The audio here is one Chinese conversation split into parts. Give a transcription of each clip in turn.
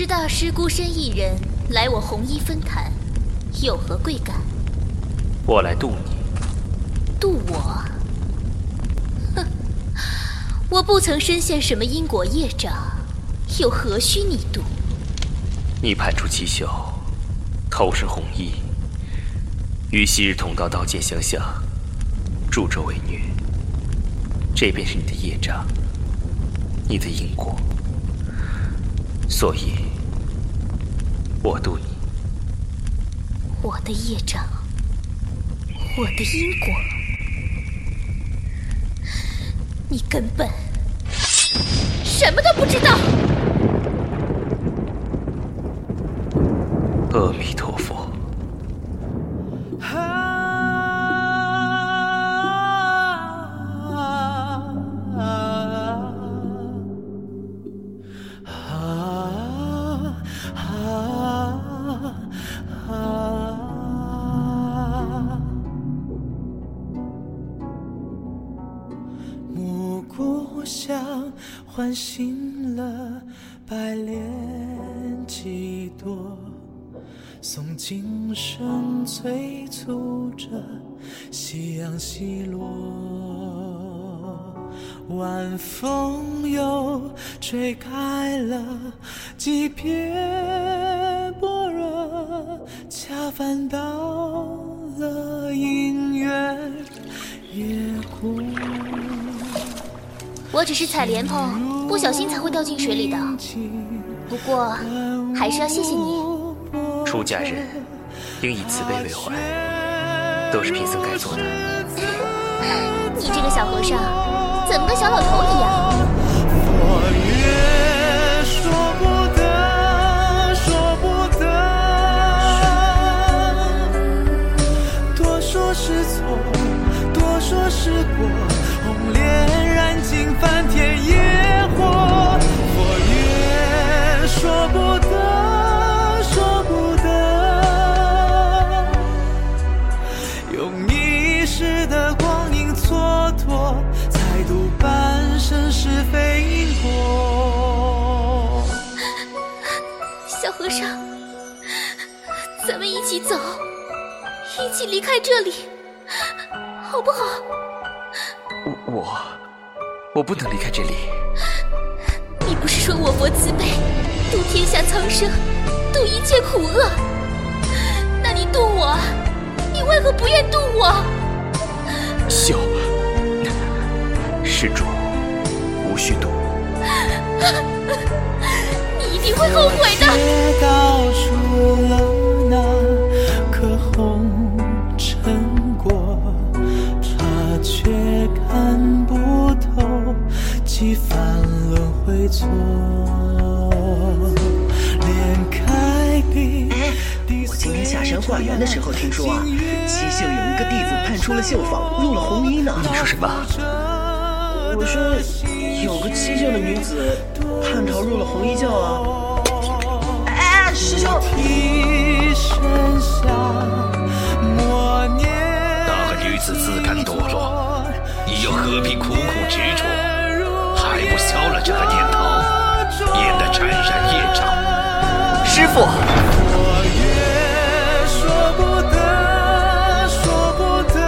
不知大师孤身一人来我红衣分坛，有何贵干？我来渡你。渡我？哼！我不曾深陷什么因果业障，又何须你渡？你叛出七宿，投身红衣，与昔日同道刀剑相向，助纣为虐，这便是你的业障，你的因果。所以，我渡你。我的业障，我的因果，你根本什么都不知道。阿弥陀不想，唤醒了百炼几多。诵经声催促着夕阳西落，晚风又吹开了几片薄若，恰反到我只是采莲蓬，不小心才会掉进水里的。不过，还是要谢谢你。出家人应以慈悲为怀，都是贫僧该做的。你这个小和尚，怎么跟小老头一样？佛曰说不得，说不得，多说是错，多说是过，翻天野火。佛曰说不得，说不得，用一世的光阴蹉跎，才度半生是非因果。小和尚，咱们一起走，一起离开这里，好不好？我我我不能离开这里。你不是说我佛慈悲，度天下苍生，度一切苦厄？那你渡我，你为何不愿渡我？秀，施主，无需渡。你一定会后悔几番轮回错。我今天下山化缘的时候听说啊，七秀有一个弟子叛出了绣坊，入了红衣呢。你说什么？我说有个七秀的女子叛逃入了红衣教啊。哎哎，师兄，一身香，默念。大个女子自甘堕落，你又何必苦苦执着？这个念头，免得沾染业障。师傅，我也说不得，说不得，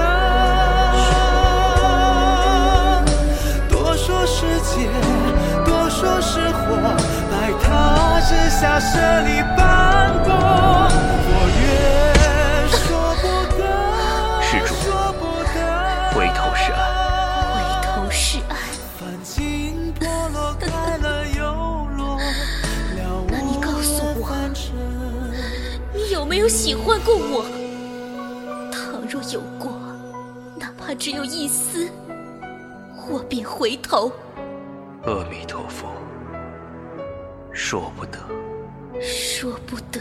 多说是劫，多说是祸，白塔之下舍利斑驳。有喜欢过我？倘若有过，哪怕只有一丝，我便回头。阿弥陀佛，说不得。说不得，